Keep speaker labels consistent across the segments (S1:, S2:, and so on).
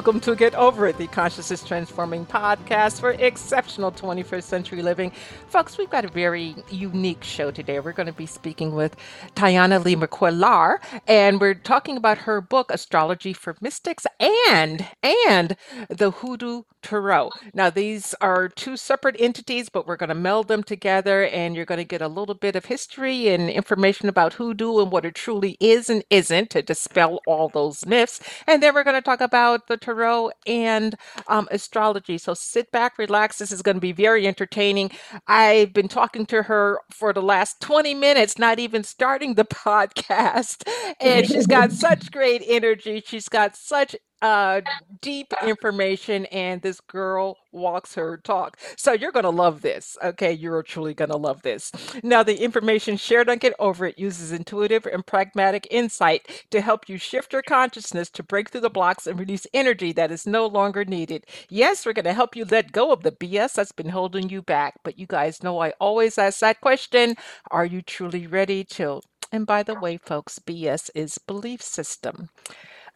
S1: Welcome to Get Over It, the consciousness transforming podcast for exceptional 21st century living. Folks, we've got a very unique show today. We're going to be speaking with Tayannah Lee McQuillar, and we're talking about her book, Astrology for Mystics, and and the Hoodoo Tarot. Now, these are two separate entities, but we're going to meld them together, and you're going to get a little bit of history and information about hoodoo and what it truly is and isn't to dispel all those myths. And then we're going to talk about the tarot and um, astrology. So sit back, relax. This is going to be very entertaining. I've been talking to her for the last 20 minutes, not even starting the podcast. And she's got such great energy. She's got such uh, deep information, and this girl walks her talk. So you're going to love this. Okay, you're truly going to love this. Now, the information shared on Get Over It uses intuitive and pragmatic insight to help you shift your consciousness to break through the blocks and release energy that is no longer needed. Yes, we're going to help you let go of the BS that's been holding you back. But you guys know I always ask that question Are you truly ready to? And by the way, folks, BS is belief system.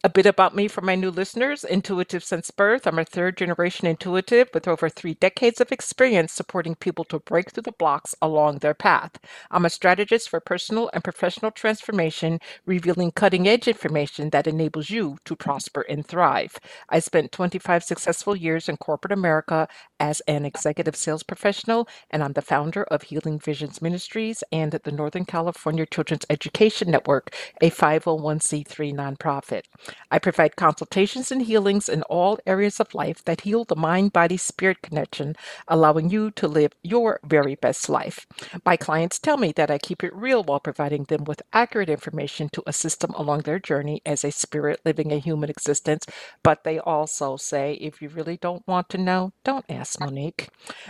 S1: A bit about me for my new listeners intuitive since birth. I'm a third generation intuitive with over three decades of experience supporting people to break through the blocks along their path. I'm a strategist for personal and professional transformation, revealing cutting edge information that enables you to prosper and thrive. I spent 25 successful years in corporate America as an executive sales professional, and I'm the founder of Healing Visions Ministries and the Northern California Children's Education Network, a 501c3 nonprofit. I provide consultations and healings in all areas of life that heal the mind body spirit connection, allowing you to live your very best life. My clients tell me that I keep it real while providing them with accurate information to assist them along their journey as a spirit living a human existence. But they also say, if you really don't want to know, don't ask Monique.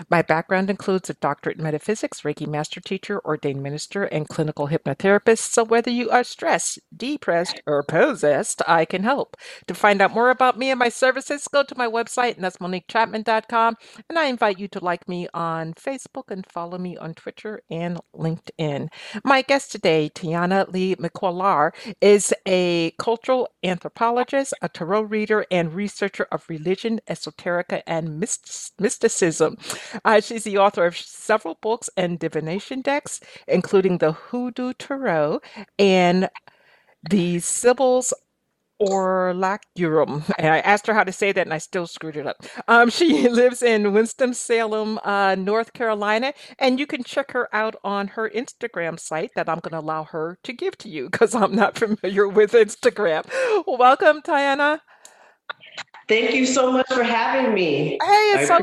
S1: My background includes a doctorate in metaphysics, Reiki master teacher, ordained minister, and clinical hypnotherapist. So whether you are stressed, depressed, or possessed, I can help. To find out more about me and my services, go to my website, and that's moniquechapman.com. And I invite you to like me on Facebook and follow me on Twitter and LinkedIn. My guest today, Tiana Lee McQuillar, is a cultural anthropologist, a tarot reader, and researcher of religion, esoterica, and mysticism. Uh, she's the author of several books and divination decks, including the Hoodoo Tarot and the Sibyl's Orlacurum. And I asked her how to say that, and I still screwed it up. Um, she lives in Winston-Salem, uh, North Carolina, and you can check her out on her Instagram site that I'm going to allow her to give to you because I'm not familiar with Instagram. Welcome, Tiana.
S2: Thank you so much for having me.
S1: Hey, it's so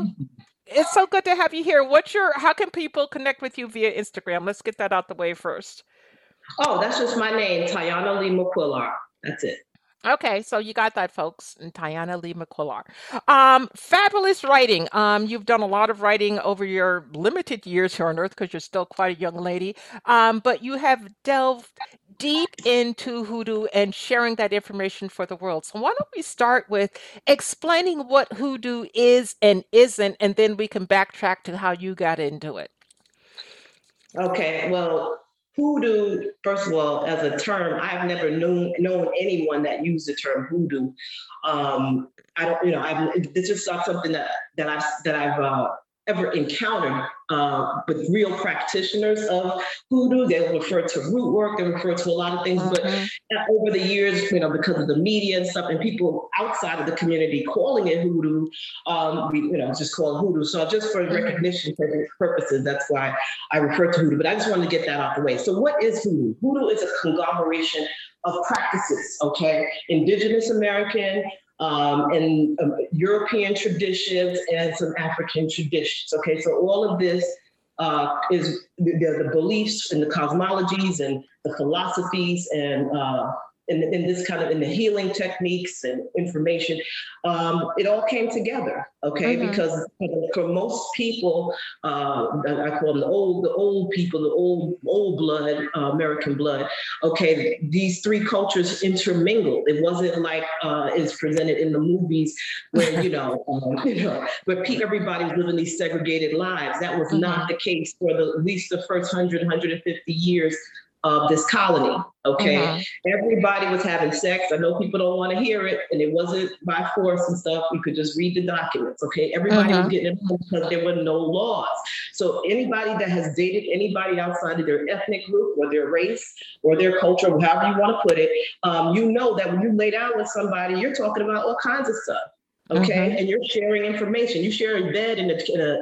S1: it's so good to have you here. What's your? How can people connect with you via Instagram? Let's get that out the way first.
S2: Oh, that's just my name, Tayannah Lee McQuillar. That's it.
S1: Okay, so you got that, folks. And Tayannah Lee McQuillar. Um, fabulous writing. Um, you've done a lot of writing over your limited years here on Earth because you're still quite a young lady. Um, but you have delved deep into hoodoo and sharing that information for the world. So why don't we start with explaining what hoodoo is and isn't, and then we can backtrack to how you got into it.
S2: Okay, well, hoodoo, first of all, as a term, I've never known known anyone that used the term hoodoo. Um, I don't, you know, I've, it's just not something that that I've that I've uh, ever encountered uh, with real practitioners of hoodoo. They refer to root work, they refer to a lot of things, mm-hmm. but over the years, you know, because of the media and stuff, and people outside of the community calling it hoodoo, um, we, you know, just call it hoodoo. So just for mm-hmm. recognition purposes, that's why I refer to hoodoo. But I just wanted to get that out the way. So what is hoodoo? Hoodoo is a conglomeration of practices, okay? Indigenous American, um, and um, European traditions and some African traditions. Okay, so all of this uh, is the, the, beliefs and the cosmologies and the philosophies and uh, in, in this kind of in the healing techniques and information, um, it all came together. Okay, mm-hmm. because for most people, uh, I call them the old, the old people, the old old blood, uh, American blood. Okay, these three cultures intermingled. It wasn't like uh, it's presented in the movies where you know, um, you know, where everybody was living these segregated lives. That was mm-hmm. not the case for the, at least the first 100, 150 years of this colony. Okay. Mm-hmm. Everybody was having sex. I know people don't want to hear it, and it wasn't by force and stuff. You could just read the documents. Okay. Everybody mm-hmm. was getting it because there were no laws. So anybody that has dated anybody outside of their ethnic group or their race or their culture, however you want to put it, um, you know that when you lay down with somebody, you're talking about all kinds of stuff okay mm-hmm. and you're sharing information you share a bed and,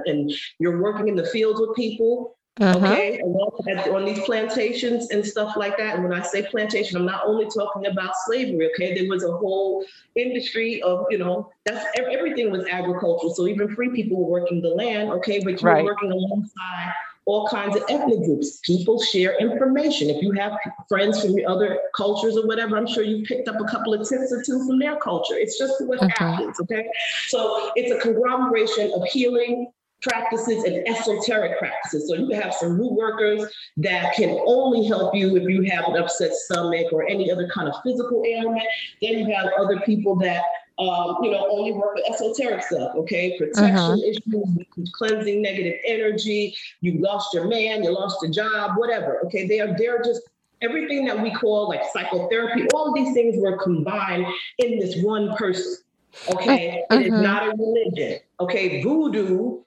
S2: and you're working in the fields with people Mm-hmm. Okay, on these plantations and stuff like that. And when I say plantation, I'm not only talking about slavery. Okay, there was a whole industry of you know that's everything was agricultural. So even free people were working the land. Okay, but you right. were working alongside all kinds of ethnic groups. People share information. If you have friends from other cultures or whatever, I'm sure you picked up a couple of tips or two from their culture. It's just what happens. Okay, so it's a conglomeration of healing practices and esoteric practices. So you have some root workers that can only help you if you have an upset stomach or any other kind of physical ailment. Then you have other people that um, you know, only work with esoteric stuff, okay? Protection uh-huh. issues, cleansing negative energy, you lost your man, you lost your job, whatever. Okay, they are they're just everything that we call like psychotherapy, all of these things were combined in this one person. Okay, uh-huh. it is uh-huh. not a religion. Okay, voodoo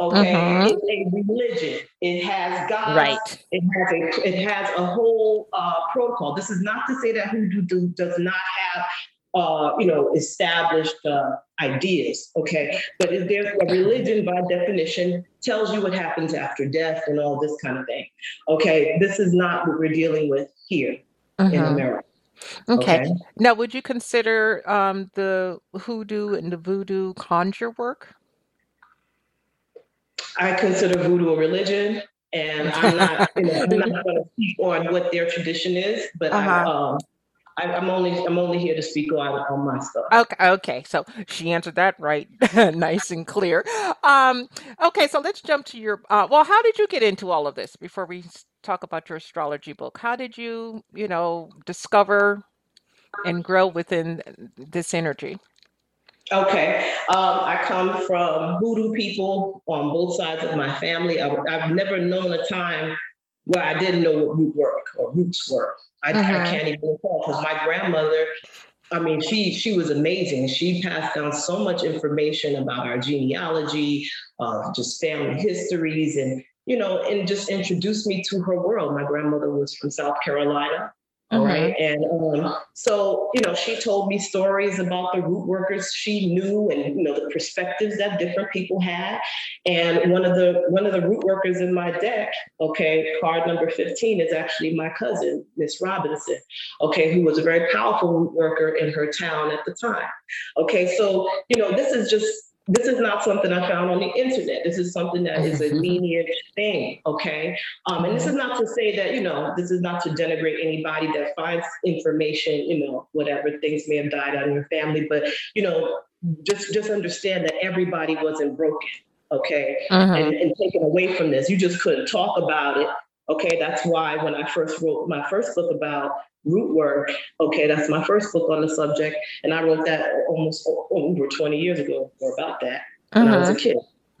S2: Okay, uh-huh. it's a religion. It has God. Right. It has a it has a whole uh, protocol. This is not to say that hoodoo does not have uh, you know established uh, ideas. Okay, but if there's a religion by definition tells you what happens after death and all this kind of thing. Okay, this is not what we're dealing with here uh-huh. in America.
S1: Okay. okay. Now, would you consider um, the hoodoo and the voodoo conjure work?
S2: I consider voodoo a religion, and I'm not, you know, I'm not going to speak on what their tradition is, but uh-huh. I, um, I, am only I'm only here to speak on on my stuff.
S1: Okay, okay. So she answered that right, nice and clear. Um, okay, so let's jump to your. Uh, well, how did you get into all of this? Before we talk about your astrology book, how did you, you know, discover and grow within this energy?
S2: Okay. Um, I come from voodoo people on both sides of my family. I, have never known a time where I didn't know what root work or roots were. I, I uh-huh. can't even recall because my grandmother, I mean, she she was amazing. She passed down so much information about our genealogy, uh, just family histories, and you know, and just introduced me to her world. My grandmother was from South Carolina. All right. Mm-hmm. And um, so, you know, she told me stories about the root workers she knew and, you know, the perspectives that different people had. And one of the one of the root workers in my deck, okay, card number 15 is actually my cousin, Miss Robinson, okay, who was a very powerful root worker in her town at the time. Okay, so, you know, this is just this is not something I found on the internet. This is something that is a lineage thing, okay? Um, and this is not to say that, you know, this is not to denigrate anybody that finds information, you know, whatever things may have died out in your family, but, you know, just just understand that everybody wasn't broken, okay? Uh-huh. And, and taken away from this. You just couldn't talk about it Okay, that's why when I first wrote my first book about root work, okay, that's my first book on the subject. And I wrote that almost over 20 years ago or about that when uh-huh. I was a uh-huh. kid.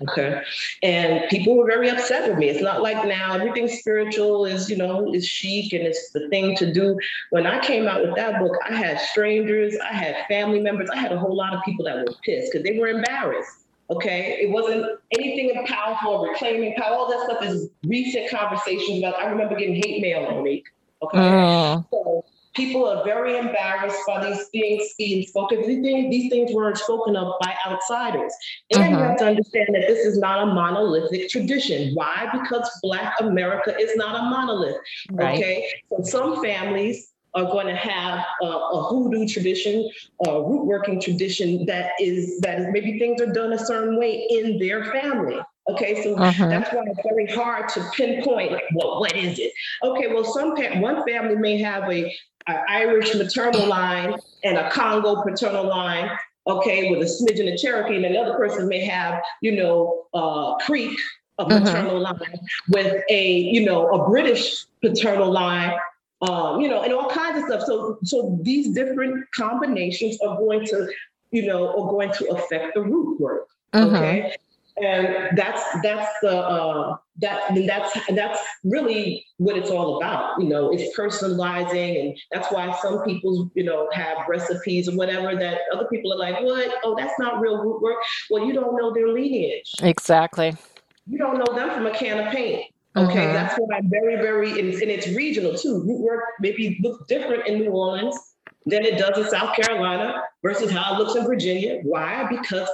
S2: Okay. And people were very upset with me. It's not like now everything spiritual is, you know, is chic and it's the thing to do. When I came out with that book, I had strangers, I had family members, I had a whole lot of people that were pissed because they were embarrassed. Okay, it wasn't anything powerful reclaiming power. All that stuff is recent conversations about. I remember getting hate mail on me. Okay, uh. so people are very embarrassed by these things being spoken. These things, these things weren't spoken of by outsiders. And uh-huh. you have to understand that this is not a monolithic tradition. Why? Because Black America is not a monolith. Right. Okay, so some families are going to have a, a hoodoo tradition, a root working tradition that is that is maybe things are done a certain way in their family. Okay, so uh-huh. that's why it's very hard to pinpoint like, well, what is it? Okay, well, some one family may have a, a Irish maternal line and a Congo paternal line. Okay, with a smidgen of Cherokee, and another person may have, you know, uh, Creek a maternal uh-huh. line with a, you know, a British paternal line um, you know, and all kinds of stuff. So, so these different combinations are going to, you know, are going to affect the root work. Mm-hmm. Okay. and that's that's the uh, that that's that's really what it's all about. You know, it's personalizing, and that's why some people you know have recipes or whatever that other people are like, what? Oh, that's not real root work. Well, you don't know their lineage.
S1: Exactly.
S2: You don't know them from a can of paint. Okay,
S1: Mhm.
S2: that's what I'm very, very, and, and it's regional too. Root work maybe looks different in New Orleans than it does in South Carolina versus how it looks in Virginia. Why? Because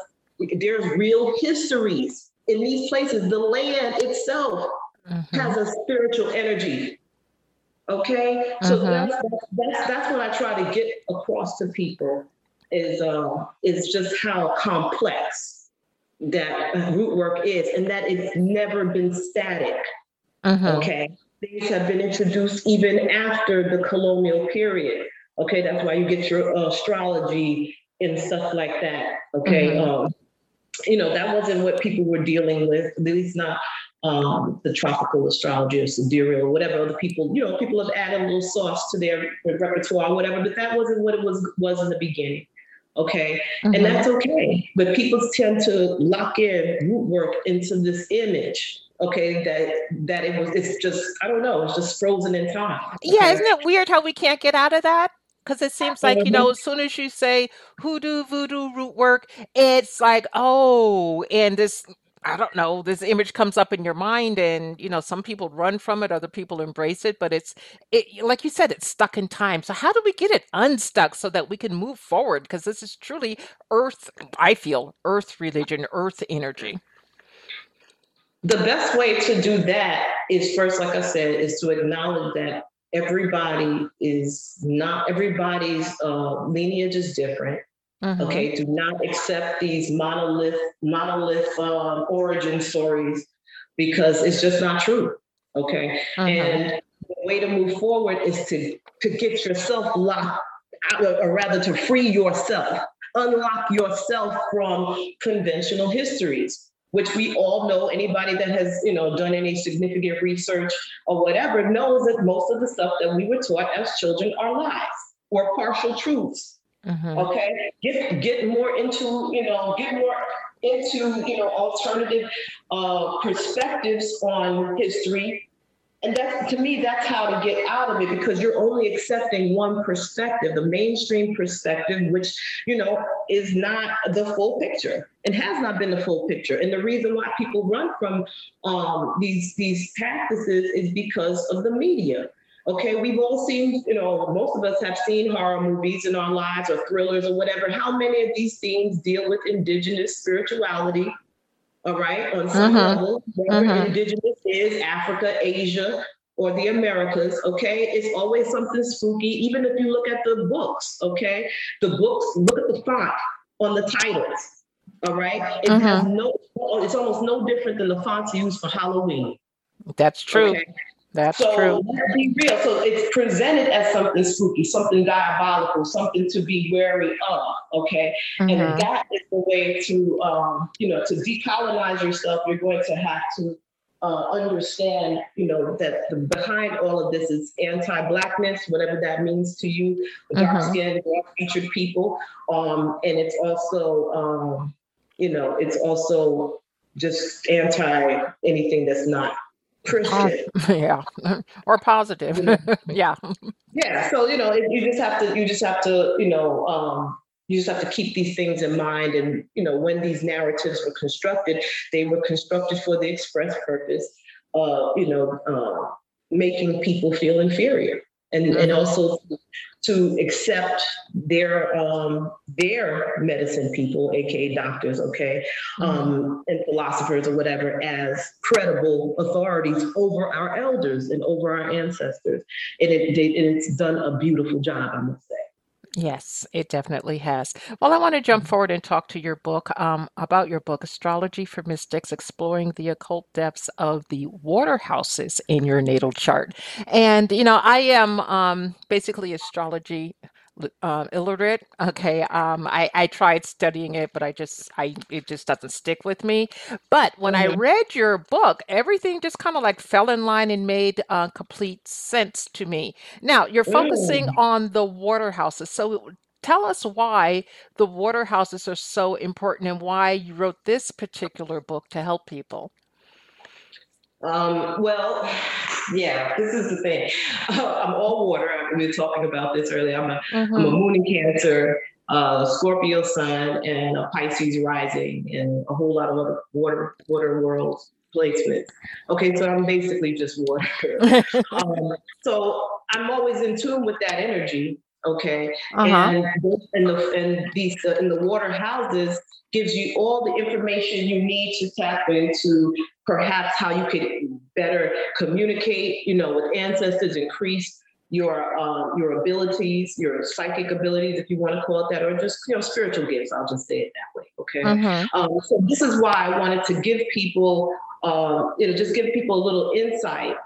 S2: there's real histories in these places. The land itself
S1: Mhm.
S2: has a spiritual energy. Okay, so
S1: Mhm.
S2: that's, that's that's what I try to get across to people is uh, is just how complex that root work is, and that it's never been static.
S1: Mhm.
S2: Okay. Things have been introduced even after the colonial period. Okay. That's why you get your uh, astrology and stuff like that. Okay.
S1: Mhm.
S2: Um, you know, that wasn't what people were dealing with, at least not um, the tropical astrology or sidereal or whatever other people, you know, people have added a little sauce to their, their repertoire, whatever, but that wasn't what it was was in the beginning. Okay.
S1: Mhm.
S2: And that's okay. But people tend to lock in root work into this image. Okay, that that it was it's just I don't know, it's just frozen in time.
S1: Yeah, isn't it weird how we can't get out of that? Because it seems like, you know, as soon as you say hoodoo, voodoo, root work, it's like, oh, and this, I don't know, this image comes up in your mind, and, you know, some people run from it, other people embrace it, but it's, it, like you said, it's stuck in time. So, how do we get it unstuck so that we can move forward? Because this is truly earth, I feel, earth religion, earth energy.
S2: The best way to do that is first, like I said, is to acknowledge that everybody is not everybody's uh, lineage is different.
S1: Mhm.
S2: Okay, do not accept these monolith monolith um, origin stories because it's just not true. Okay,
S1: Mhm.
S2: and the way to move forward is to to get yourself locked, out, or rather to free yourself, unlock yourself from conventional histories, which we all know. Anybody that has you know done any significant research or whatever knows that most of the stuff that we were taught as children are lies or partial truths.
S1: Mhm.
S2: Okay, get get more into you know get more into you know alternative uh, perspectives on history, and that's to me that's how to get out of it because you're only accepting one perspective, the mainstream perspective, which you know is not the full picture and has not been the full picture. And the reason why people run from um, these these practices is because of the media. Okay, we've all seen, you know, most of us have seen horror movies in our lives or thrillers or whatever. How many of these things deal with indigenous spirituality? All right, on some
S1: Mhm.
S2: level, whether
S1: Mhm.
S2: indigenous is Africa, Asia, or the Americas, okay? It's always something spooky, even if you look at the books, okay? The books, look at the font on the titles, all right? It has no, it's almost no different than the fonts used for Halloween.
S1: That's true.
S2: Okay?
S1: That's
S2: so
S1: true.
S2: let's be real. So it's presented as something spooky, something diabolical, something to be wary of. Okay,
S1: Mhm.
S2: and that is the way to, um, you know, to decolonize yourself. You're going to have to uh, understand, you know, that the, behind all of this is anti-blackness, whatever that means to you, the
S1: Mhm.
S2: dark-skinned, dark-featured people, um, and it's also, um, you know, it's also just anti anything that's not Christian.
S1: yeah or positive
S2: You know.
S1: yeah
S2: Yeah, so you know, it- you just have to, you just have to, you know, um, you just have to keep these things in mind. And you know, when these narratives were constructed, they were constructed for the express purpose of, you know, uh, making people feel inferior, and and
S1: Mhm.
S2: also to accept their um, their medicine people, aka doctors, okay, um, and philosophers or whatever, as credible authorities over our elders and over our ancestors. And it, and it's done a beautiful job, I must say.
S1: Yes, it definitely has. Well, I want to jump forward and talk to your book um, about your book, Astrology for Mystics Exploring the Occult Depths of the Water Houses in Your Natal Chart. And, you know, I am um, basically astrology uh, illiterate. Okay. Um, I, I tried studying it, but I just, I, it just doesn't stick with me. But when I
S2: Mhm.
S1: read your book, everything just kind of like fell in line and made uh, complete sense to me. Now, you're focusing
S2: Mm.
S1: on the water houses. So tell us why the water houses are so important and why you wrote this particular book to help people.
S2: Um, well, yeah, this is the thing. I'm all water. We were talking about this earlier. I'm a, mm-hmm. I'm a moon in Cancer, uh, Scorpio Sun, and a Pisces rising, and a whole lot of other water water world placements. Okay, so I'm basically just water. um, so I'm always in tune with that energy. Okay, uh-huh. and and the and these uh, in the water houses gives you all the information you need to tap into perhaps how you could better communicate, you know, with ancestors, increase your um, your abilities, your psychic abilities, if you want to call it that, or just you know spiritual gifts. I'll just say it that way. Okay. Mm-hmm. Um, so this is why I wanted to give people, uh, you know, just give people a little insight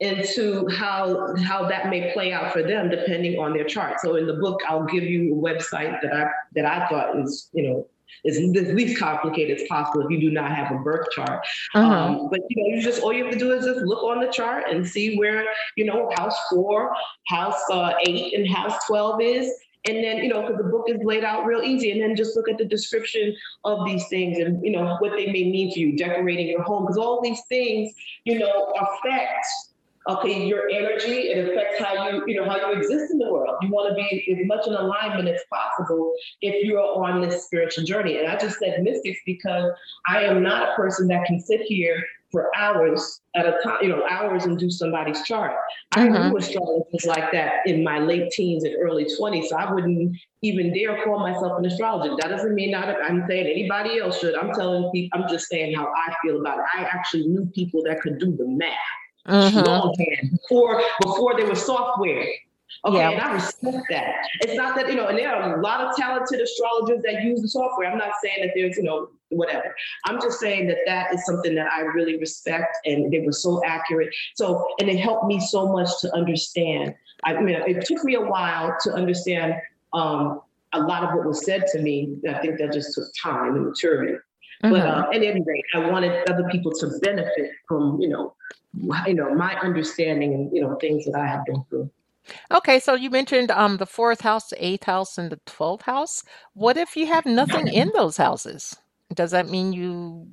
S2: into how how that may play out for them depending on their chart. So in the book, I'll give you a website that I that I thought is you know is as least complicated as possible if you do not have a birth chart. Uh-huh. Um, but you know, you just all you have to do is just look on the chart and see where you know house four, house uh, eight, and house twelve is. And then, you know, because the book is laid out real easy, and then just look at the description of these things and, you know, what they may mean for you, decorating your home, because all these things, you know, affect okay, your energy, it affects how you, you know, how you exist in the world. You want to be as much in alignment as possible if you're on this spiritual journey. And I just said mystics because I am not a person that can sit here for hours at a time, you know, hours and do somebody's chart. I mm-hmm. knew astrologers like that in my late teens and early 20s. So I wouldn't even dare call myself an astrologer. That doesn't mean not I'm saying anybody else should. I'm telling people, I'm just saying how I feel about it. I actually knew people that could do the math mm-hmm. before before there was software. Okay, yeah. and I respect that. It's not that, you know, and there are a lot of talented astrologers that use the software. I'm not saying that there's, you know, whatever. I'm just saying that that is something that I really respect and they were so accurate. So, and it helped me so much to understand. I mean, it took me a while to understand um, a lot of what was said to me. I think that just took time and maturity. Mm-hmm. But uh, at any rate, I wanted other people to benefit from, you know, you know, my understanding and, you know, things that I have been through.
S1: Okay, so you mentioned um the fourth house, the eighth house, and the twelfth house. What if you have nothing in those houses? Does that mean you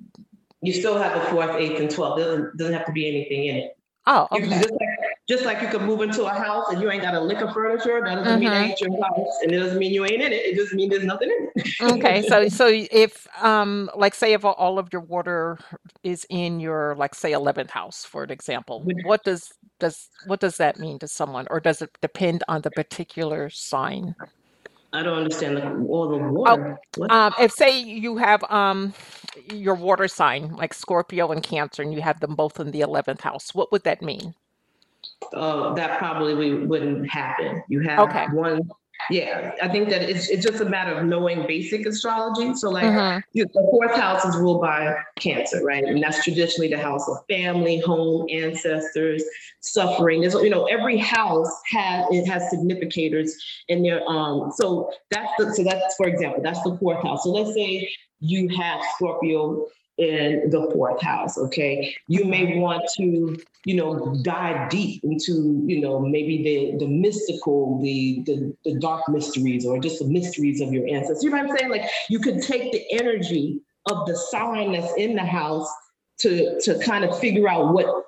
S2: You still have the fourth, eighth, and twelfth. Doesn't, doesn't have to be anything in it.
S1: Oh, okay.
S2: just like just like you could move into a house and you ain't got a lick of furniture, that doesn't mean that mm-hmm. ain't your house, and it doesn't mean you ain't in it. It just means there's nothing in it.
S1: Okay, so so if um like say if all of your water is in your like say 11th house for an example, what does does what does that mean to someone or does it depend on the particular sign?
S2: I don't understand the, all the oh, water.
S1: Um, if say you have um your water sign like Scorpio and Cancer and you have them both in the 11th house, what would that mean?
S2: Uh, that probably wouldn't happen. You have okay. one. Yeah, I think that it's it's just a matter of knowing basic astrology. So, like, mm-hmm. you, the fourth house is ruled by Cancer, right? And that's traditionally the house of family, home, ancestors, suffering. There's, you know, every house has it has significators in there. Um, so that's the so that's for example, that's the fourth house. So let's say you have Scorpio in the fourth house okay? You may want to you know dive deep into you know maybe the the mystical the the, the dark mysteries or just the mysteries of your ancestors. You know what i'm saying? Like you could take the energy of the sign that's in the house to to kind of figure out what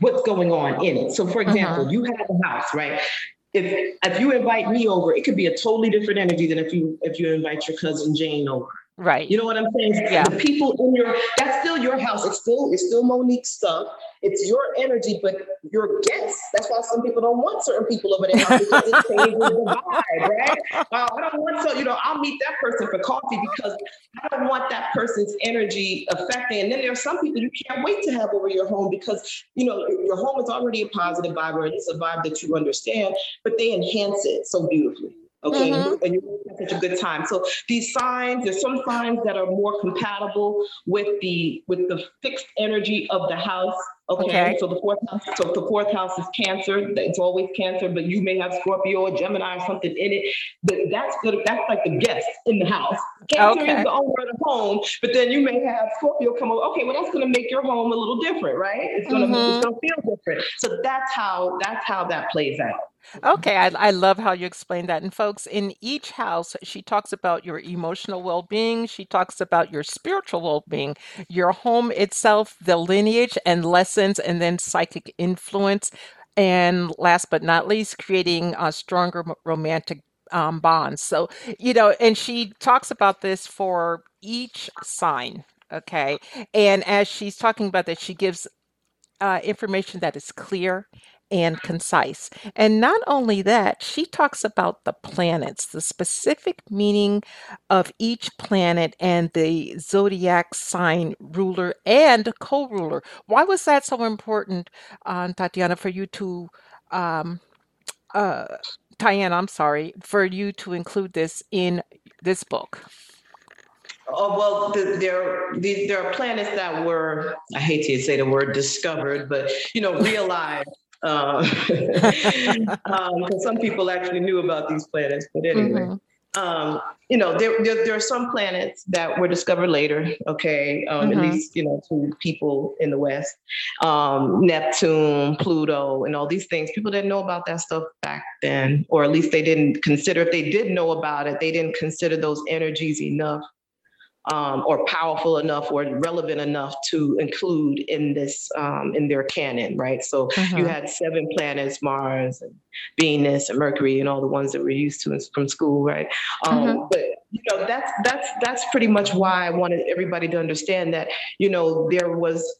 S2: what's going on in it. So for example uh-huh. you have a house right? If if you invite me over it could be a totally different energy than if you if you invite your cousin jane over
S1: Right.
S2: You know what I'm saying? Yeah. The people in your that's still your house. It's still it's still Monique's stuff. It's your energy, but your guests. That's why some people don't want certain people over their house because it changes the vibe, right? Uh, I don't want so you know I'll meet that person for coffee because I don't want that person's energy affecting. And then there are some people you can't wait to have over your home because you know your home is already a positive vibe or it's a vibe that you understand, but they enhance it so beautifully. Okay, mm-hmm. and you're having such a good time. So these signs, there's some signs that are more compatible with the with the fixed energy of the house. Okay, okay. so the fourth house, so the fourth house is Cancer. It's always Cancer, but you may have Scorpio or Gemini or something in it. But that's good. That's like the guest in the house. Cancer
S1: Okay.
S2: is the owner of the home, but then you may have Scorpio come over. Okay, well, that's going to make your home a little different, right? It's going to
S1: Mhm.
S2: it's going to feel different. So that's how that's how that plays out.
S1: Okay, I, I love how you explain that. And folks, in each house, she talks about your emotional well being, she talks about your spiritual well being, your home itself, the lineage and lessons, and then psychic influence. And last but not least, creating a stronger romantic um, bonds. So, you know, and she talks about this for each sign. Okay. And as she's talking about that, she gives uh, information that is clear and concise. And not only that, she talks about the planets, the specific meaning of each planet and the zodiac sign ruler and co ruler. Why was that so important, uh, Tatiana, for you to, um, uh, Diana, I'm sorry, for you to include this in this book?
S2: Oh well, the, there the, there are planets that were I hate to say the word discovered, but you know realized. Uh, um, some people actually knew about these planets, but anyway.
S1: Mhm.
S2: um, you know, there, there, there are some planets that were discovered later, okay, um,
S1: Mhm.
S2: at least, you know, to people in the West. Um, Neptune, Pluto, and all these things. People didn't know about that stuff back then, or at least they didn't consider, if they did know about it, they didn't consider those energies enough um, or powerful enough or relevant enough to include in this um, in their canon, right? So you
S1: Mhm.
S2: had seven planets: Mars and Venus and Mercury, and all the ones that we're used to in- from school, right? Um,
S1: Mhm.
S2: But you know, that's that's that's pretty much why I wanted everybody to understand that you know there was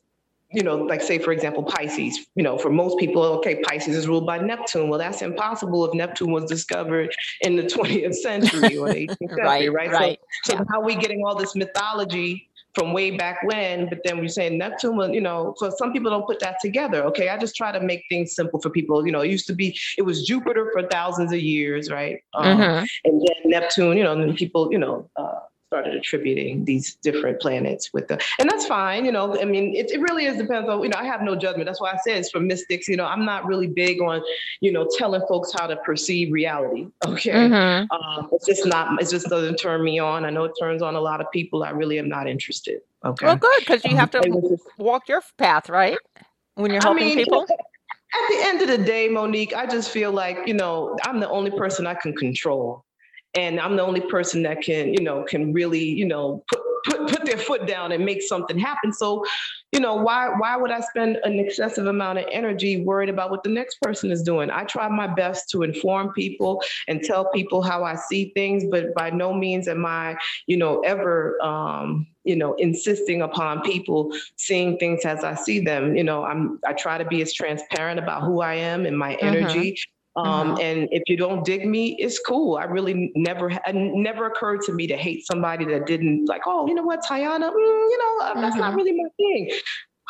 S2: you know, like say for example, Pisces, you know, for most people, okay, Pisces is ruled by Neptune. Well, that's impossible if Neptune was discovered in the 20th century or the 18th century,
S1: Right,
S2: right?
S1: right.
S2: So, so how are we getting all this mythology from way back when, but then we're saying Neptune, was, you know, so some people don't put that together. Okay, I just try to make things simple for people. You know, it used to be, it was Jupiter for thousands of years, right? Um,
S1: Mhm.
S2: and then Neptune, you know, and then people, you know, uh, started attributing these different planets with the, and that's fine, you know. I mean, it, it really is depends on, you know, I have no judgment. That's why I say it's for mystics. You know, I'm not really big on, you know, telling folks how to perceive reality. Okay.
S1: Mhm.
S2: Um, it's just not, it just doesn't turn me on. I know it turns on a lot of people. I really am not interested. Okay.
S1: Well, good, because you have to
S2: Um, was just-
S1: walk your path, right? When you're
S2: I
S1: helping
S2: mean,
S1: people.
S2: at the end of the day, Monique, I just feel like, you know, I'm the only person I can control. And I'm the only person that can, you know, can really, you know, put, put, put their foot down and make something happen. So, you know, why why would I spend an excessive amount of energy worried about what the next person is doing? I try my best to inform people and tell people how I see things, but by no means am I, you know, ever um, you know, insisting upon people seeing things as I see them. You know, I'm I try to be as transparent about who I am and my
S1: Mhm.
S2: energy. Um,
S1: Mhm.
S2: and if you don't dig me, it's cool. I really never, it never occurred to me to hate somebody that didn't like, oh, you know what, Tiana, mm, you know, uh, that's not
S1: Mhm.
S2: really my thing.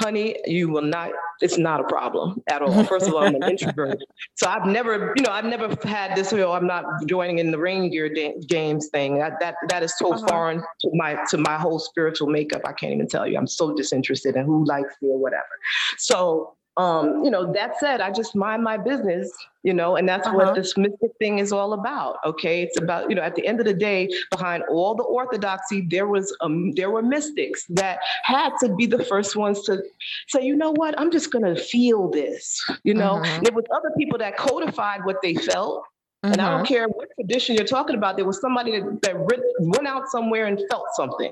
S2: Honey, you will not, it's not a problem at all. First of all, I'm an introvert. So I've never, you know, I've never had this, you know, I'm not joining in the reindeer da- games thing. That, that, that is so
S1: Uh-huh.
S2: foreign to my, to my whole spiritual makeup. I can't even tell you. I'm so disinterested in who likes me or whatever. So, um, you know, that said, I just mind my business, you know, and that's
S1: Uh-huh.
S2: what this mystic thing is all about. Okay. It's about, you know, at the end of the day, behind all the orthodoxy, there was, um, there were mystics that had to be the first ones to say, you know what, I'm just going to feel this, you know. And there was other people that codified what they felt. And I don't care what tradition you're talking about. There was somebody that, that writ- went out somewhere and felt something.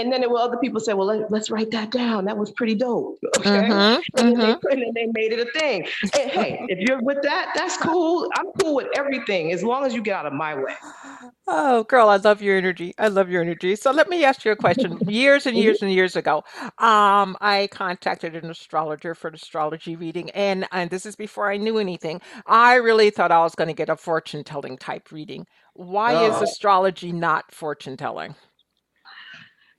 S2: And then there were other people say, well, let, us write that down. That was pretty dope. Okay.
S1: Mhm.
S2: And then,
S1: Mhm.
S2: they, and then they made it a thing. And hey, if you're with that, that's cool. I'm cool with everything as long as you get out of my way.
S1: Oh, girl, I love your energy. I love your energy. So let me ask you a question. Years and years and years ago, um, I contacted an astrologer for an astrology reading, and and this is before I knew anything. I really thought I was going to get a fortune telling type reading. Why is
S2: Oh.
S1: astrology not fortune telling?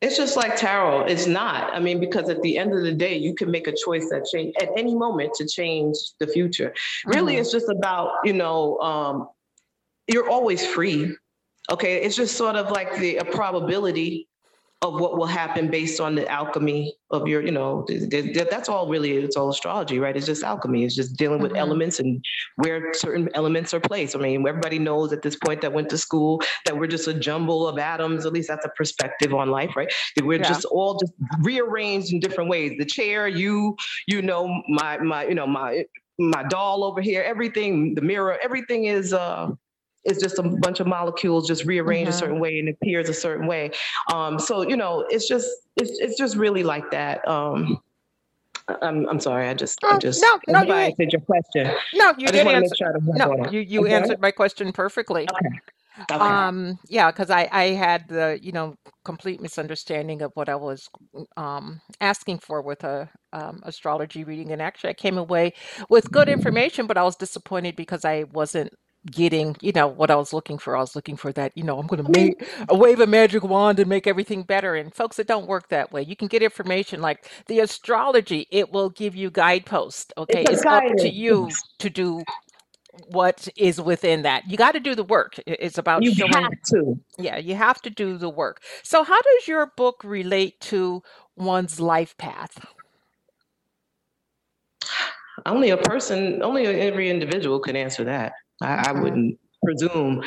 S2: It's just like tarot. It's not. I mean, because at the end of the day, you can make a choice that change at any moment to change the future. Really,
S1: Mhm.
S2: it's just about, you know, um, you're always free. Okay. It's just sort of like the a probability of what will happen based on the alchemy of your, you know, th- th- th- that's all really, it's all astrology, right? It's just alchemy. It's just dealing with
S1: Mhm.
S2: elements and where certain elements are placed. I mean, everybody knows at this point that went to school that we're just a jumble of atoms. At least that's a perspective on life, right? That we're
S1: Yeah.
S2: just all just rearranged in different ways. The chair, you, you know, my, my, you know, my, my doll over here, everything, the mirror, everything is, uh, is just a bunch of molecules just rearranged
S1: Mhm.
S2: a certain way and appears a certain way. Um, so you know, it's just it's it's just really like that. Um, I'm I'm sorry, I just
S1: Oh,
S2: I just
S1: no, no, you
S2: answered your question.
S1: No, you did answer.
S2: make sure I don't
S1: No, you you
S2: Okay.
S1: answered my question perfectly.
S2: Okay.
S1: Um, yeah, because I I had the you know complete misunderstanding of what I was um asking for with a um astrology reading, and actually I came away with good information, but I was disappointed because I wasn't getting you know what I was looking for. I was looking for that you know I'm going to make a wave a magic wand and make everything better, and folks, it don't work that way. You can get information like the astrology; it will give you guideposts. Okay,
S2: it's
S1: it's up to you to do what is within that. You got to do the work. It's about
S2: You
S1: showing,
S2: have to.
S1: yeah, you have to do the work. So, how does your book relate to one's life path?
S2: Only a person, only every individual can answer that. I, I wouldn't presume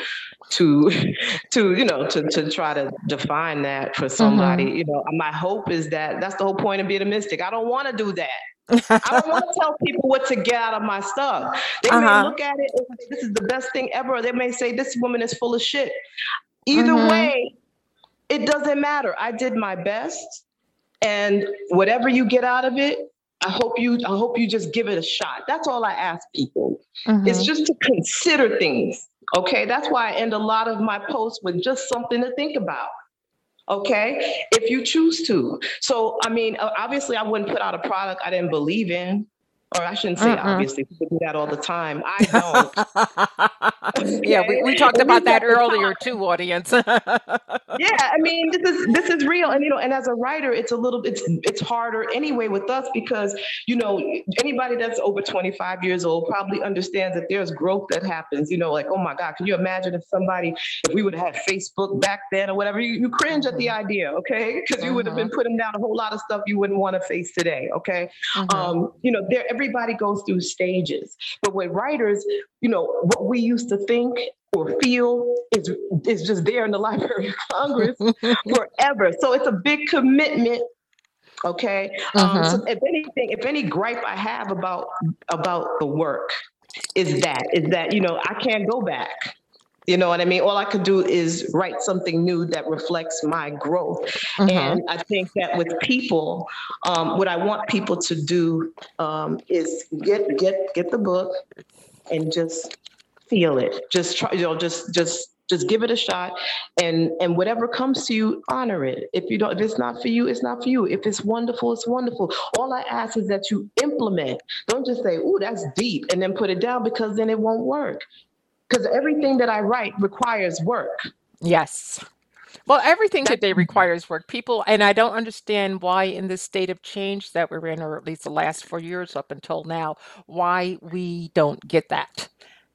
S2: to to you know to to try to define that for somebody.
S1: Mhm.
S2: You know, my hope is that that's the whole point of being a mystic. I don't want to do that. I don't want to tell people what to get out of my stuff. They may
S1: Uh-huh.
S2: look at it and say, this is the best thing ever. or They may say, this woman is full of shit. Either
S1: Mhm.
S2: way, it doesn't matter. I did my best. And whatever you get out of it, I hope you I hope you just give it a shot. That's all I ask people. It's
S1: Mhm.
S2: just to consider things. Okay. That's why I end a lot of my posts with just something to think about okay if you choose to so i mean obviously i wouldn't put out a product i didn't believe in or i shouldn't say
S1: Mm-mm.
S2: obviously people do that all the time. I don't.
S1: Yeah, we, we talked about that earlier too, audience.
S2: yeah i mean this is this is real and you know and as a writer it's a little it's it's harder anyway with us because you know anybody that's over 25 years old probably understands that there's growth that happens you know like oh my god can you imagine if somebody if we would have had facebook back then or whatever? You, you cringe at the idea okay? Because you would have been putting down a whole lot of stuff you wouldn't want to face today okay?
S1: Mhm.
S2: um, you know, there everybody goes through stages. But with writers, you know, what we used to think or feel is is just there in the Library of Congress forever. So it's a big commitment. Okay. Um,
S1: Mhm.
S2: so if anything, if any gripe I have about about the work is that is that you know I can't go back. You know what I mean? All I could do is write something new that reflects my growth.
S1: Mhm.
S2: And I think that with people, um, what I want people to do um, is get get get the book and just feel it. Just try, you know, just just just give it a shot, and and whatever comes to you, honor it. If you don't, if it's not for you, it's not for you. If it's wonderful, it's wonderful. All I ask is that you implement. Don't just say, "Ooh, that's deep," and then put it down because then it won't work. Because everything that I write requires work.
S1: Yes. Well, everything
S2: That's
S1: today requires work. People, and I don't understand why, in this state of change that we're in, or at least the last four years up until now, why we don't get that.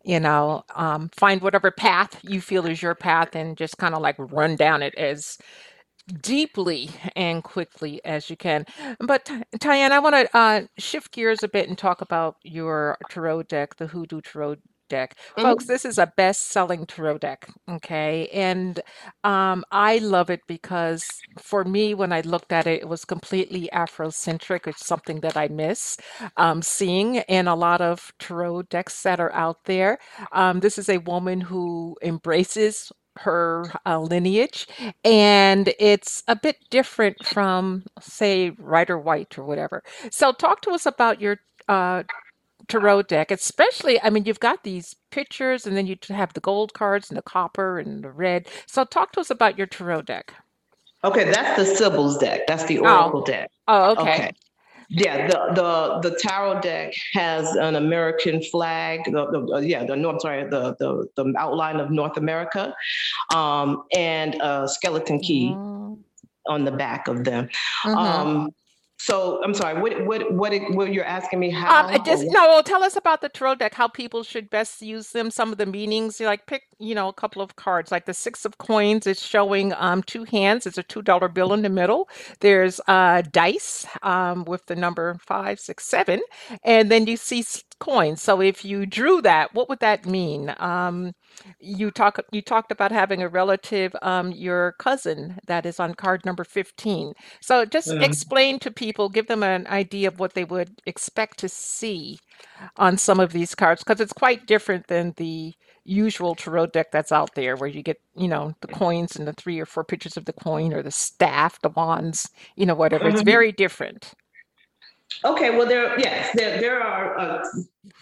S1: You know, um, find whatever path you feel is your path and just kind of like run down it as deeply and quickly as you can. But Ty- Tyann, I want to uh, shift gears a bit and talk about your tarot deck, the Hoodoo Tarot deck. Folks, this is a best-selling tarot deck, okay? And um, I love it because for me, when I looked at it, it was completely Afrocentric. It's something that I miss um, seeing in a lot of tarot decks that are out there. Um, this is a woman who embraces her uh, lineage, and it's a bit different from, say, Rider Waite or whatever. So, talk to us about your uh, tarot deck, especially. I mean, you've got these pictures, and then you have the gold cards and the copper and the red. So, talk to us about your tarot deck.
S2: Okay, that's the Sibyl's deck. That's the
S1: Oh,
S2: Oracle deck.
S1: oh, okay.
S2: Okay. Yeah, the the the tarot deck has an American flag. The, the uh, yeah, the North sorry, the the the outline of North America, um, and a skeleton key
S1: Mm,
S2: on the back of them.
S1: mhm.
S2: Um, so I'm sorry. What what what what you're asking me how?
S1: Um, just no. Tell us about the tarot deck. How people should best use them. Some of the meanings. You like pick. You know, a couple of cards. Like the six of coins is showing um two hands. It's a two dollar bill in the middle. There's uh dice um with the number five, six, seven, and then you see coins. So if you drew that, what would that mean? Um, you talk you talked about having a relative, um, your cousin, that is on card number 15. So just
S2: Mhm.
S1: explain to people, give them an idea of what they would expect to see on some of these cards, because it's quite different than the usual tarot deck that's out there, where you get, you know, the coins and the three or four pictures of the coin or the staff, the wands, you know, whatever. It's very different.
S2: Okay, well, there, yes, there, there are uh,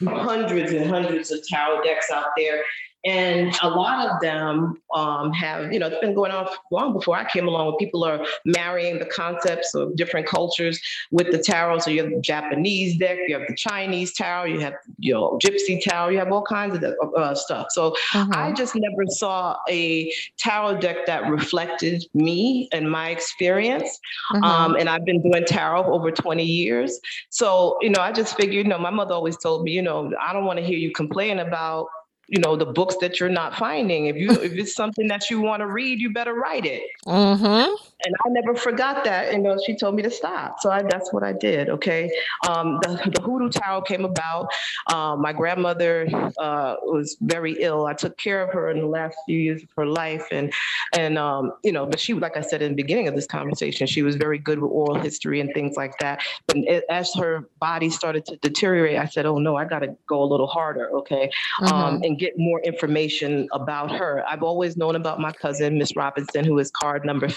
S2: hundreds and hundreds of tarot decks out there. And a lot of them um, have, you know, it's been going on long before I came along. Where people are marrying the concepts of different cultures with the tarot. So you have the Japanese deck, you have the Chinese tarot, you have, you know, Gypsy tarot, you have all kinds of uh, stuff. So I
S1: Mhm.
S2: just never saw a tarot deck that reflected me and my experience.
S1: Mhm.
S2: Um, and I've been doing tarot over 20 years. So, you know, I just figured, you know, my mother always told me, you know, I don't want to hear you complain about, you know, the books that you're not finding. If you if it's something that you want to read, you better write it.
S1: Mhm.
S2: And I never forgot that. You know, she told me to stop. So I, that's what I did. Okay. Um, the, the Hoodoo Tarot came about. Um, my grandmother uh, was very ill. I took care of her in the last few years of her life. And, and um, you know, but she, like I said in the beginning of this conversation, she was very good with oral history and things like that. But it, as her body started to deteriorate, I said, oh no, I got to go a little harder. Okay. Um,
S1: Mhm.
S2: and get more information about her. I've always known about my cousin, Miss Robinson, who is card number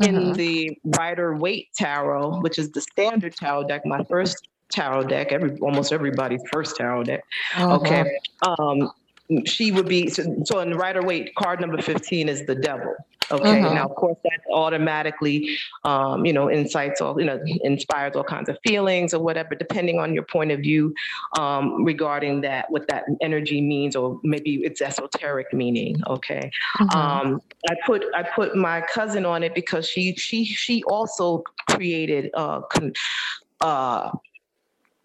S2: 15 in
S1: Mhm.
S2: the Rider Waite Tarot, which is the standard tarot deck, my first tarot deck, every almost everybody's first tarot deck.
S1: Mhm.
S2: Okay. Um, she would be so, so in the Rider Waite, card number 15 is the devil. Okay.
S1: Mhm.
S2: Now, of course, that automatically, um, you know, incites all, you know, inspires all kinds of feelings or whatever, depending on your point of view um, regarding that, what that energy means, or maybe it's esoteric meaning. Okay.
S1: Mhm.
S2: Um, I put I put my cousin on it because she she she also created uh, con, uh,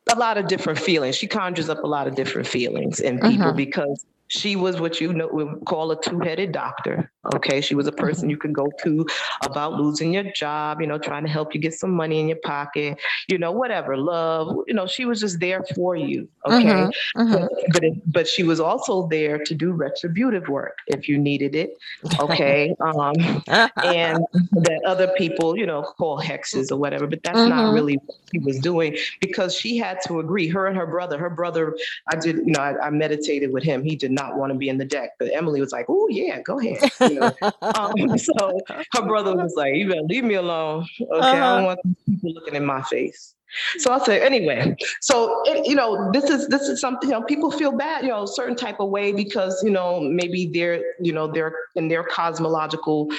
S2: a lot of different feelings. She conjures up a lot of different feelings in people
S1: Mhm.
S2: because she was what you know would call a two-headed doctor. Okay, she was a person you could go to about losing your job, you know, trying to help you get some money in your pocket, you know, whatever, love. You know, she was just there for you. Okay,
S1: Mhm. Mhm.
S2: but but, it, but she was also there to do retributive work if you needed it. Okay, um, and that other people, you know, call hexes or whatever, but that's not
S1: Mhm.
S2: really what she was doing because she had to agree. Her and her brother, her brother, I did, you know, I, I meditated with him. He did not want to be in the deck, but Emily was like, "Oh yeah, go ahead." Um, so her brother was like, "You better leave me alone, okay? I
S1: Uh-huh.
S2: don't want people looking in my face." So I'll say anyway. So it, you know, this is this is something. You know, people feel bad, you know, a certain type of way because you know maybe they're you know they're in their cosmological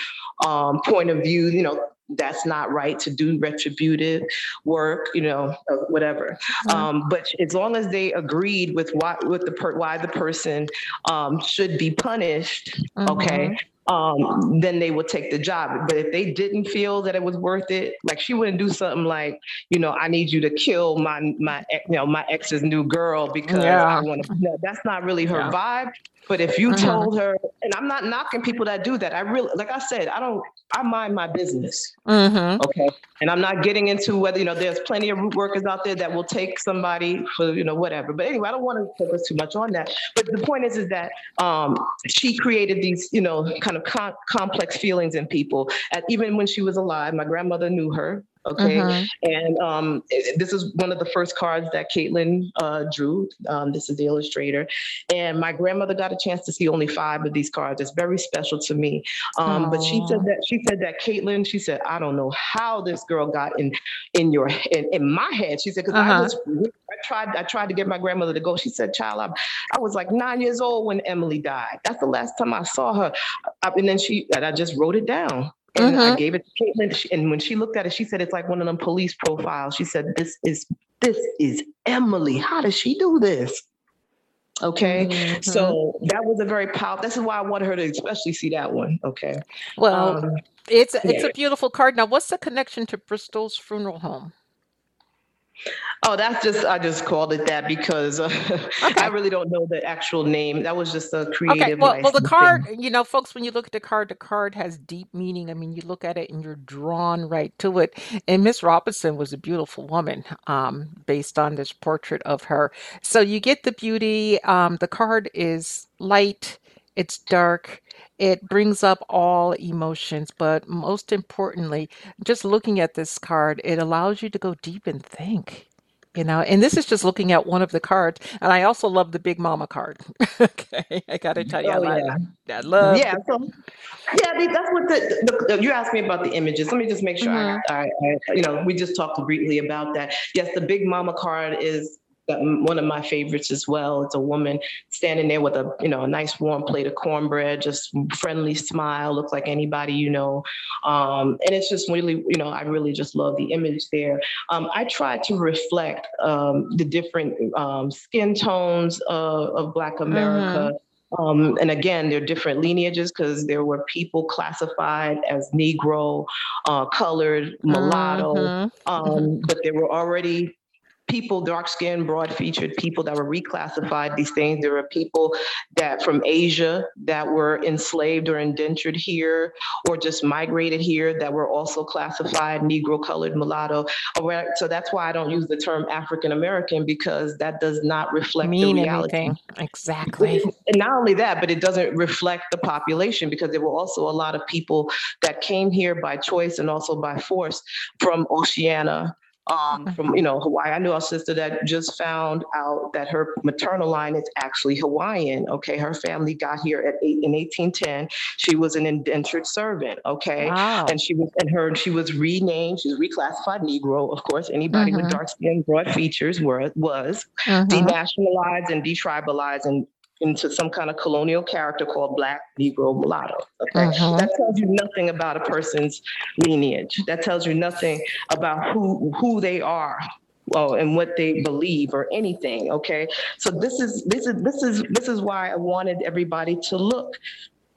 S2: um, point of view. You know, that's not right to do retributive work. You know, whatever.
S1: Mhm.
S2: Um, but as long as they agreed with why with the per, why the person um, should be punished, okay,
S1: Mhm.
S2: um, then they would take the job. But if they didn't feel that it was worth it, like she wouldn't do something like, you know, I need you to kill my my you know my ex's new girl because
S1: Yeah.
S2: I want to. No, that's not really her
S1: Yeah.
S2: vibe. But if you
S1: Mhm.
S2: told her, and I'm not knocking people that do that. I really, like I said, I don't. I mind my business.
S1: Mhm.
S2: Okay. And I'm not getting into whether, you know, there's plenty of root workers out there that will take somebody for, you know, whatever. But anyway, I don't want to focus too much on that. But the point is, is that um, she created these, you know, kind of com- complex feelings in people. And even when she was alive, my grandmother knew her. Okay.
S1: Mhm.
S2: And um, this is one of the first cards that Caitlin uh, drew. Um, this is the illustrator. And my grandmother got a chance to see only five of these cards. It's very special to me. Um, but she said that she said that Caitlin, she said, I don't know how this girl got in in your in, in my head. She said, because
S1: Uh-huh.
S2: I just I tried I tried to get my grandmother to go. She said, child, I, I was like nine years old when Emily died. That's the last time I saw her. Uh, And then she and I just wrote it down. And I
S1: Mhm.
S2: gave it to Caitlin. She- And when she looked at it, she said it's like one of them police profiles. She said, This is this is Emily. How does she do this? Okay.
S1: Mhm.
S2: So that was a very powerful. This is why I wanted her to especially see that one. Okay.
S1: Well,
S2: Um,
S1: it's it's
S2: yeah.
S1: a beautiful card. Now, what's the connection to Bristol's funeral home?
S2: Oh, that's just I just called it that because uh, I really don't know the actual name. That was just a
S1: Okay.
S2: creative
S1: Well, well, the card,
S2: thing.
S1: you know, folks, when you look at the card, the card has deep meaning. I mean, you look at it and you're drawn right to it. And Miss Robinson was a beautiful woman, um, based on this portrait of her. So you get the beauty. Um, the card is light, it's dark, it brings up all emotions, but most importantly, just looking at this card, it allows you to go deep and think. You know, and this is just looking at one of the cards. And I also love the Big Mama card. Okay, I gotta tell you, I
S2: Oh
S1: love,
S2: yeah,
S1: I love
S2: yeah. So yeah, that's what the, the, you asked me about the images. Let me just make sure I,
S1: hmm
S2: I, I you know we just talked briefly about that. Yes, the Big Mama card is one of my favorites as well. It's a woman standing there with a you know a nice warm plate of cornbread, just friendly smile, looks like anybody you know, um, and it's just really you know I really just love the image there. Um, I try to reflect um, the different um, skin tones of, of Black
S1: hmm
S2: America. Um, and again, there are different lineages because there were people classified as Negro, uh, colored, mulatto,
S1: hmm hmm
S2: um, but there were already people, dark skinned, broad featured people that were reclassified these things. There were people that from Asia that were enslaved or indentured here or just migrated here that were also classified Negro, colored, mulatto. So that's why I don't use the term African American because that does not reflect the
S1: Mean
S2: reality.
S1: anything. Exactly.
S2: And not only that, but it doesn't reflect the population because there were also a lot of people that came here by choice and also by force from Oceania, um, from you know Hawaii. I knew a sister that just found out that her maternal line is actually Hawaiian. Okay, her family got here at eight in 1810. She was an indentured servant. Okay,
S1: Wow.
S2: and she was and her she was renamed. She was reclassified Negro. Of course, anybody with
S1: hmm
S2: dark skin, broad features were was
S1: hmm
S2: denationalized and detribalized and into some kind of colonial character called Black, Negro, Mulatto. Okay,
S1: hmm
S2: that tells you nothing about a person's lineage. That tells you nothing about who who they are. Oh, and what they believe or anything. Okay, so this is this is this is this is why I wanted everybody to look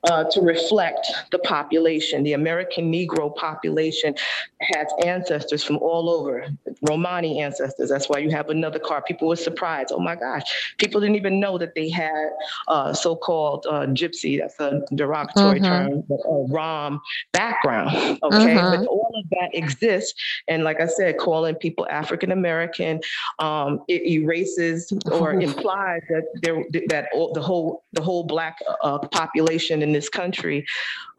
S2: uh, to reflect the population. The American Negro population has ancestors from all over, Romani ancestors. That's why you have another card. People were surprised. Oh my gosh, people didn't even know that they had uh, so-called uh, gypsy, that's a derogatory
S1: hmm
S2: term, but a Rom background. Okay, but
S1: hmm
S2: all of that exists. And like I said, calling people African American, um, it erases or implies that there that all, the whole the whole black uh, population in this country,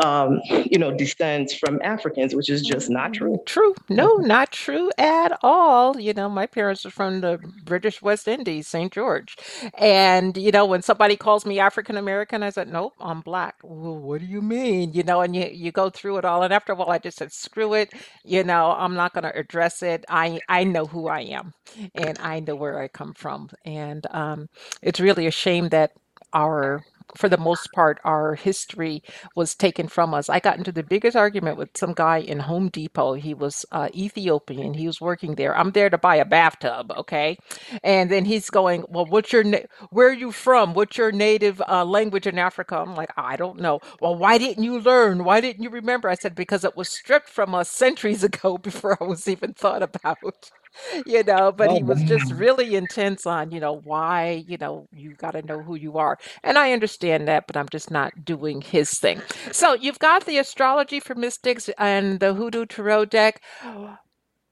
S2: um, you know, descends from Africans, which is just not true.
S1: True. No, not true at all. You know, my parents are from the British West Indies, St. George. And, you know, when somebody calls me African American, I said, nope, I'm black. Well, what do you mean? You know, and you, you go through it all. And after a while, I just said, screw it. You know, I'm not going to address it. I, I know who I am and I know where I come from. And um, it's really a shame that our for the most part, our history was taken from us. I got into the biggest argument with some guy in Home Depot. He was uh, Ethiopian. He was working there. I'm there to buy a bathtub, okay? And then he's going, "Well, what's your na- where are you from? What's your native uh, language in Africa?" I'm like, "I don't know." Well, why didn't you learn? Why didn't you remember? I said, "Because it was stripped from us centuries ago before I was even thought about." You know, but
S2: Oh
S1: he was just really intense on, you know, why, you know, you got to know who you are. And I understand that, but I'm just not doing his thing. So you've got the astrology for mystics and the hoodoo tarot deck.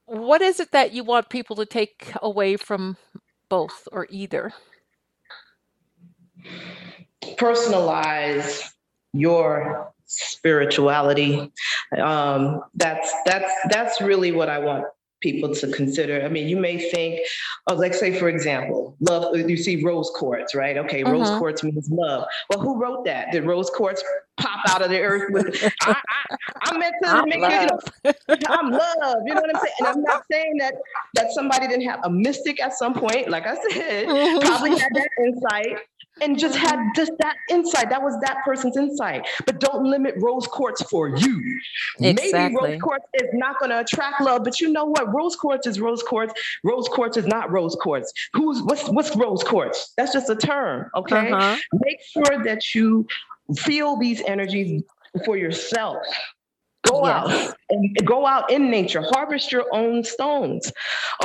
S1: What is it that you want people to take away from both or either?
S2: Personalize your spirituality. Um, that's that's that's really what I want people to consider. I mean, you may think, oh, like say for example, love. You see rose quartz, right? Okay, rose
S1: Mm-hmm.
S2: quartz means love. Well, who wrote that? Did rose quartz pop out of the earth with? I, I, I meant to
S1: I'm
S2: make you, you know. I'm love. You know what I'm saying? And I'm not saying that that somebody didn't have a mystic at some point, like I said, probably had that insight and just had just that insight. That was that person's insight. But don't limit rose quartz for you. Exactly. Maybe rose quartz is not going to attract love, but you know what? Rose quartz is rose quartz. Rose quartz is not rose quartz. Who's what's what's rose quartz? That's just a term. Okay. Uh-huh. Make sure that you feel these energies for yourself. Go yes. out and go out in nature. Harvest your own stones.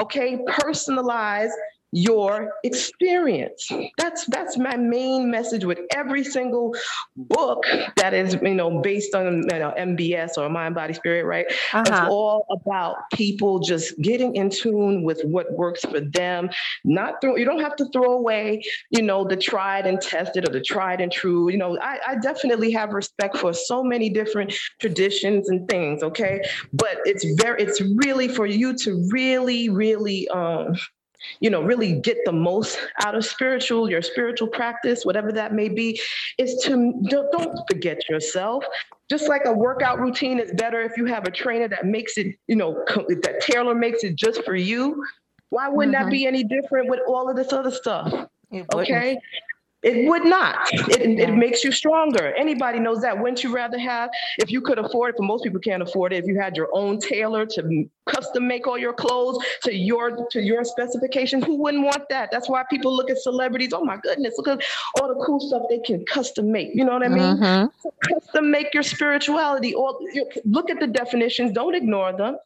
S2: Okay. Personalize your experience. That's that's my main message with every single book that is you know based on you know MBS or mind body spirit, right? Uh-huh. It's all about people just getting in tune with what works for them. Not throw you don't have to throw away you know the tried and tested or the tried and true. You know I, I definitely have respect for so many different traditions and things. Okay, but it's very it's really for you to really really um you know really get the most out of spiritual your spiritual practice whatever that may be is to don't, don't forget yourself. Just like a workout routine is better if you have a trainer that makes it you know that tailor makes it just for you why wouldn't mm-hmm. that be any different with all of this other stuff? Okay it would not. It, it makes you stronger. Anybody knows that. Wouldn't you rather have, if you could afford it, but most people can't afford it, if you had your own tailor to custom make all your clothes to your to your specifications, who wouldn't want that? That's why people look at celebrities. Oh my goodness, look at all the cool stuff they can custom make. You know what I mean? Mm-hmm. So custom make your spirituality. Or look at the definitions. Don't ignore them.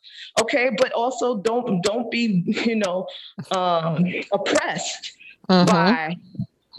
S2: Okay, but also don't don't be you know um, oppressed mm-hmm. by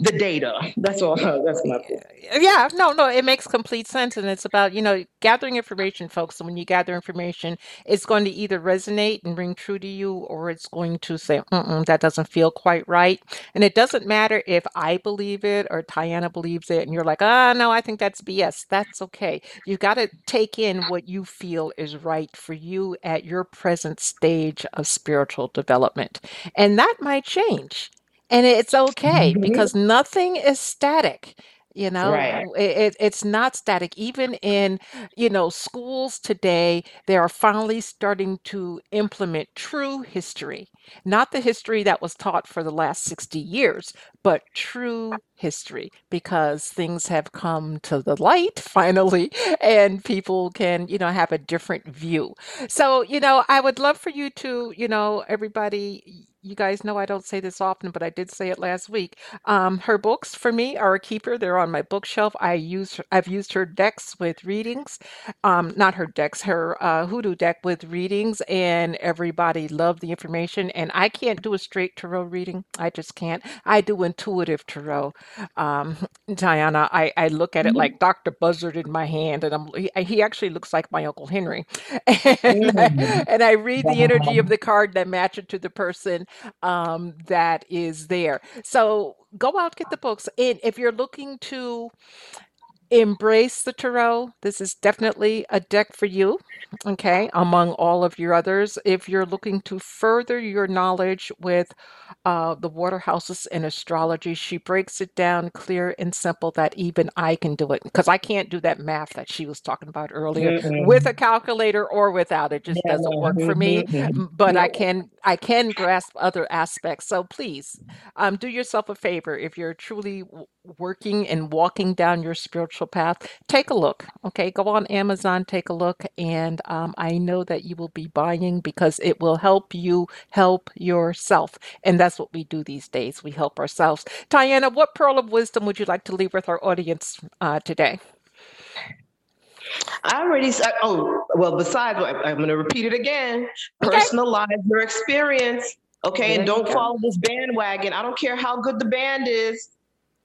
S2: the data. That's all. That's my point.
S1: Yeah, no, no, it makes complete sense. And it's about, you know, gathering information, folks. And when you gather information, it's going to either resonate and ring true to you, or it's going to say, that doesn't feel quite right. And it doesn't matter if I believe it or Tayannah believes it, and you're like, ah, oh, no, I think that's BS. That's okay. You got to take in what you feel is right for you at your present stage of spiritual development. And that might change and it's okay mm-hmm. because nothing is static you know
S2: right.
S1: it, it's not static even in you know schools today they are finally starting to implement true history not the history that was taught for the last 60 years but true history because things have come to the light finally and people can you know have a different view so you know i would love for you to you know everybody you guys know I don't say this often, but I did say it last week. Um, her books for me are a keeper. They're on my bookshelf. I use I've used her decks with readings, um, not her decks, her uh, hoodoo deck with readings, and everybody loved the information. And I can't do a straight tarot reading. I just can't. I do intuitive tarot. Um, Diana, I, I look at it mm-hmm. like Dr. Buzzard in my hand, and I'm he, he actually looks like my Uncle Henry, and, mm-hmm. and I read the energy of the card that match it to the person um, that is there. So go out, get the books. And if you're looking to embrace the tarot, this is definitely a deck for you, okay, among all of your others. If you're looking to further your knowledge with uh, the Waterhouses in astrology, she breaks it down clear and simple that even I can do it because I can't do that math that she was talking about earlier mm-hmm. with a calculator or without. It just yeah. doesn't work for me. Mm-hmm. But yeah. I can I can grasp other aspects. So please, um, do yourself a favor if you're truly working and walking down your spiritual path, take a look. Okay, go on Amazon, take a look, and um, I know that you will be buying because it will help you help yourself. And that's what we do these days. We help ourselves. Tayannah, what pearl of wisdom would you like to leave with our audience uh, today?
S2: I already said, oh, well, besides, I'm going to repeat it again. Okay. Personalize your experience. Okay. There and don't follow this bandwagon. I don't care how good the band is.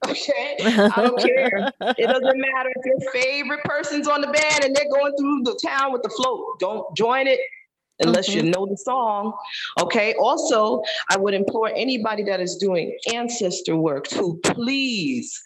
S2: Okay. I don't care. It doesn't matter if your favorite person's on the band and they're going through the town with the float. Don't join it unless mm-hmm. you know the song. Okay. Also, I would implore anybody that is doing ancestor work to please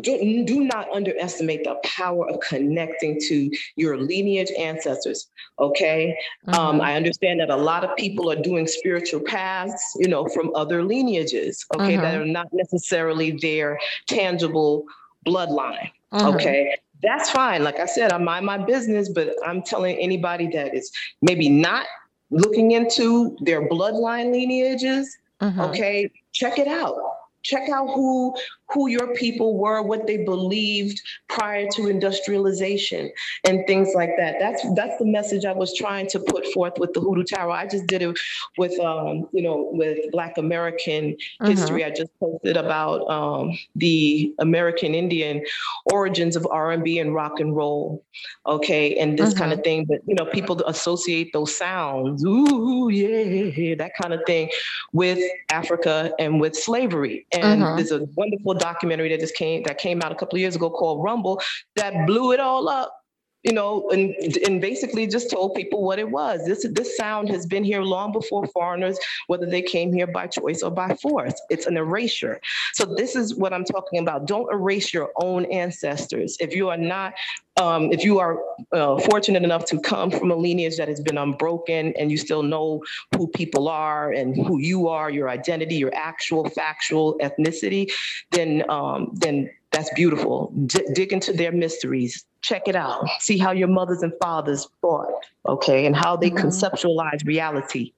S2: do, do not underestimate the power of connecting to your lineage ancestors. Okay. Um, mm-hmm. Um, I understand that a lot of people are doing spiritual paths, you know, from other lineages, okay, mm-hmm. that are not necessarily their tangible bloodline. Mm-hmm. Okay. That's fine. Like I said, I mind my business, but I'm telling anybody that is maybe not looking into their bloodline lineages, mm-hmm. okay, check it out check out who who your people were, what they believed prior to industrialization and things like that. That's that's the message I was trying to put forth with the Hoodoo Tarot. I just did it with um, you know, with Black American mm-hmm. history. I just posted about um, the American Indian origins of R&B and rock and roll. Okay, and this mm-hmm. kind of thing, but you know, people associate those sounds, ooh, yeah, that kind of thing with Africa and with slavery. And mm-hmm. there's a wonderful documentary that just came that came out a couple of years ago called Rumble that blew it all up you know, and and basically just told people what it was. This this sound has been here long before foreigners, whether they came here by choice or by force. It's an erasure. So this is what I'm talking about. Don't erase your own ancestors. If you are not, um, if you are uh, fortunate enough to come from a lineage that has been unbroken, and you still know who people are and who you are, your identity, your actual factual ethnicity, then um, then that's beautiful. D- dig into their mysteries. Check it out. See how your mothers and fathers thought, okay, and how they mm-hmm. conceptualize reality.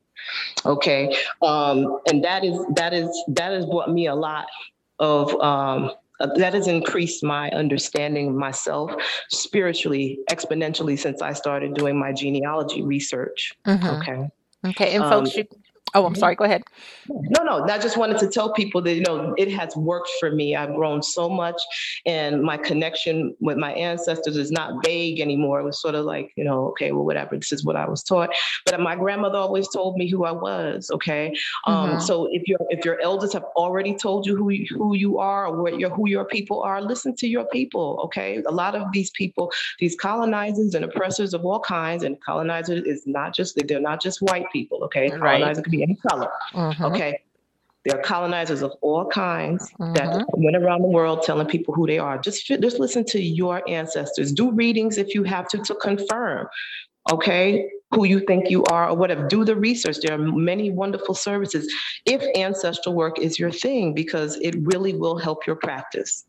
S2: Okay, um, and that is that is that has brought me a lot of um, uh, that has increased my understanding of myself spiritually exponentially since I started doing my genealogy research. Mm-hmm. Okay.
S1: Okay, and folks, um, you Oh, I'm sorry. Go ahead.
S2: No, no. I just wanted to tell people that, you know, it has worked for me. I've grown so much and my connection with my ancestors is not vague anymore. It was sort of like, you know, okay, well, whatever. This is what I was taught. But my grandmother always told me who I was. Okay. Um, mm-hmm. so if your if your elders have already told you who you, who you are or what your who your people are, listen to your people. Okay. A lot of these people, these colonizers and oppressors of all kinds, and colonizers is not just they're not just white people. Okay. Right. Could be any color. Mm-hmm. Okay. There are colonizers of all kinds mm-hmm. that went around the world telling people who they are. Just, just listen to your ancestors. Do readings if you have to to confirm, okay, who you think you are or whatever. Do the research. There are many wonderful services if ancestral work is your thing because it really will help your practice.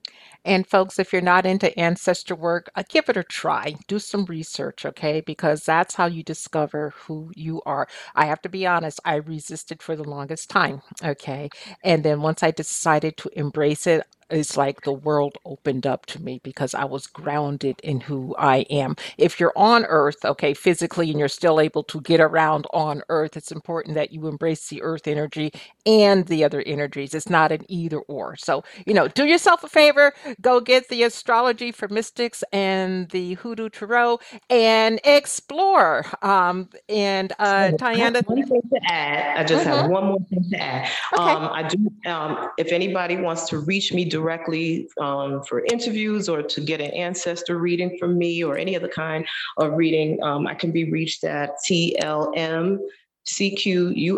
S1: And folks, if you're not into ancestor work, uh, give it a try. Do some research, okay? Because that's how you discover who you are. I have to be honest, I resisted for the longest time, okay? And then once I decided to embrace it, it's like the world opened up to me because I was grounded in who I am. If you're on earth, okay, physically, and you're still able to get around on earth, it's important that you embrace the earth energy and the other energies. It's not an either or. So, you know, do yourself a favor, go get the astrology for mystics and the hoodoo tarot and explore. Um, and uh, Tayannah.
S2: One thing to add, I just mm-hmm. have one more thing to add. Okay. Um, I do, um, if anybody wants to reach me directly um, for interviews or to get an ancestor reading from me or any other kind of reading, um, I can be reached at TLM C-Q-U-I-L-L-A-R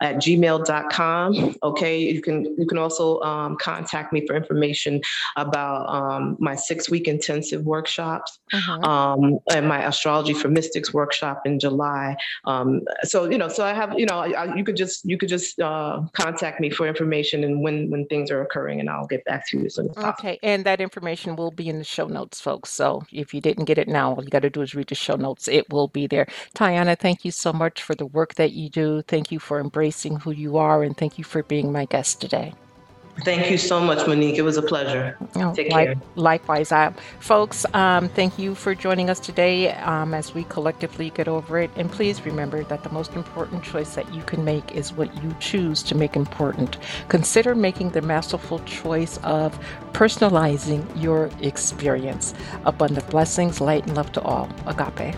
S2: at gmail.com. Okay, you can you can also um, contact me for information about um, my six week intensive workshops uh-huh. um, and my astrology for mystics workshop in July. Um, so you know, so I have you know, I, you could just you could just uh, contact me for information and when when things are occurring, and I'll get back to you as soon as possible.
S1: Okay, and that information will be in the show notes, folks. So if you didn't get it now, all you got to do is read the show notes. It will be there. Tayannah, thank you so much for the work that you do. Thank you for embracing embracing who you are. And thank you for being my guest today.
S2: Thank you so much, Monique. It was a pleasure. Oh, Take like, care.
S1: Likewise. Uh, folks, um, thank you for joining us today um, as we collectively get over it. And please remember that the most important choice that you can make is what you choose to make important. Consider making the masterful choice of personalizing your experience. Abundant blessings, light, and love to all. Agape.